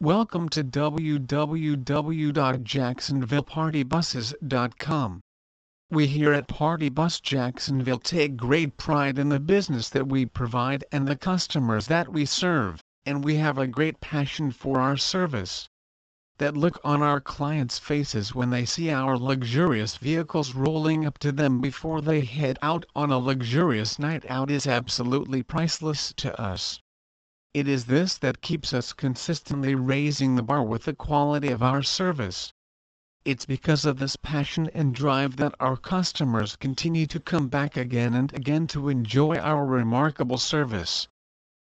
Welcome to www.jacksonvillepartybuses.com. We here at Party Bus Jacksonville take great pride in the business that we provide and the customers that we serve, and we have a great passion for our service. That look on our clients' faces when they see our luxurious vehicles rolling up to them before they head out on a luxurious night out is absolutely priceless to us. It is this that keeps us consistently raising the bar with the quality of our service. It's because of this passion and drive that our customers continue to come back again and again to enjoy our remarkable service.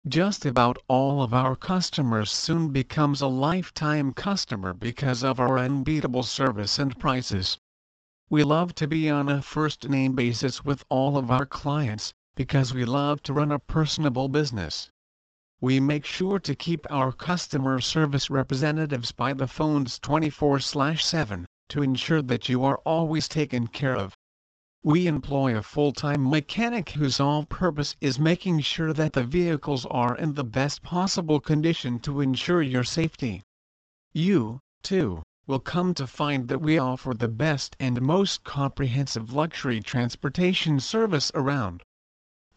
Just about all of our customers soon becomes a lifetime customer because of our unbeatable service and prices. We love to be on a first name basis with all of our clients, because we love to run a personable business. We make sure to keep our customer service representatives by the phones 24/7 to ensure that you are always taken care of. We employ a full-time mechanic whose sole purpose is making sure that the vehicles are in the best possible condition to ensure your safety. You, too, will come to find that we offer the best and most comprehensive luxury transportation service around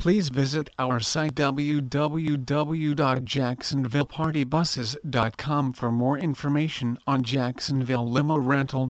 please visit our site www.jacksonvillepartybuses.com for more information on Jacksonville Limo Rental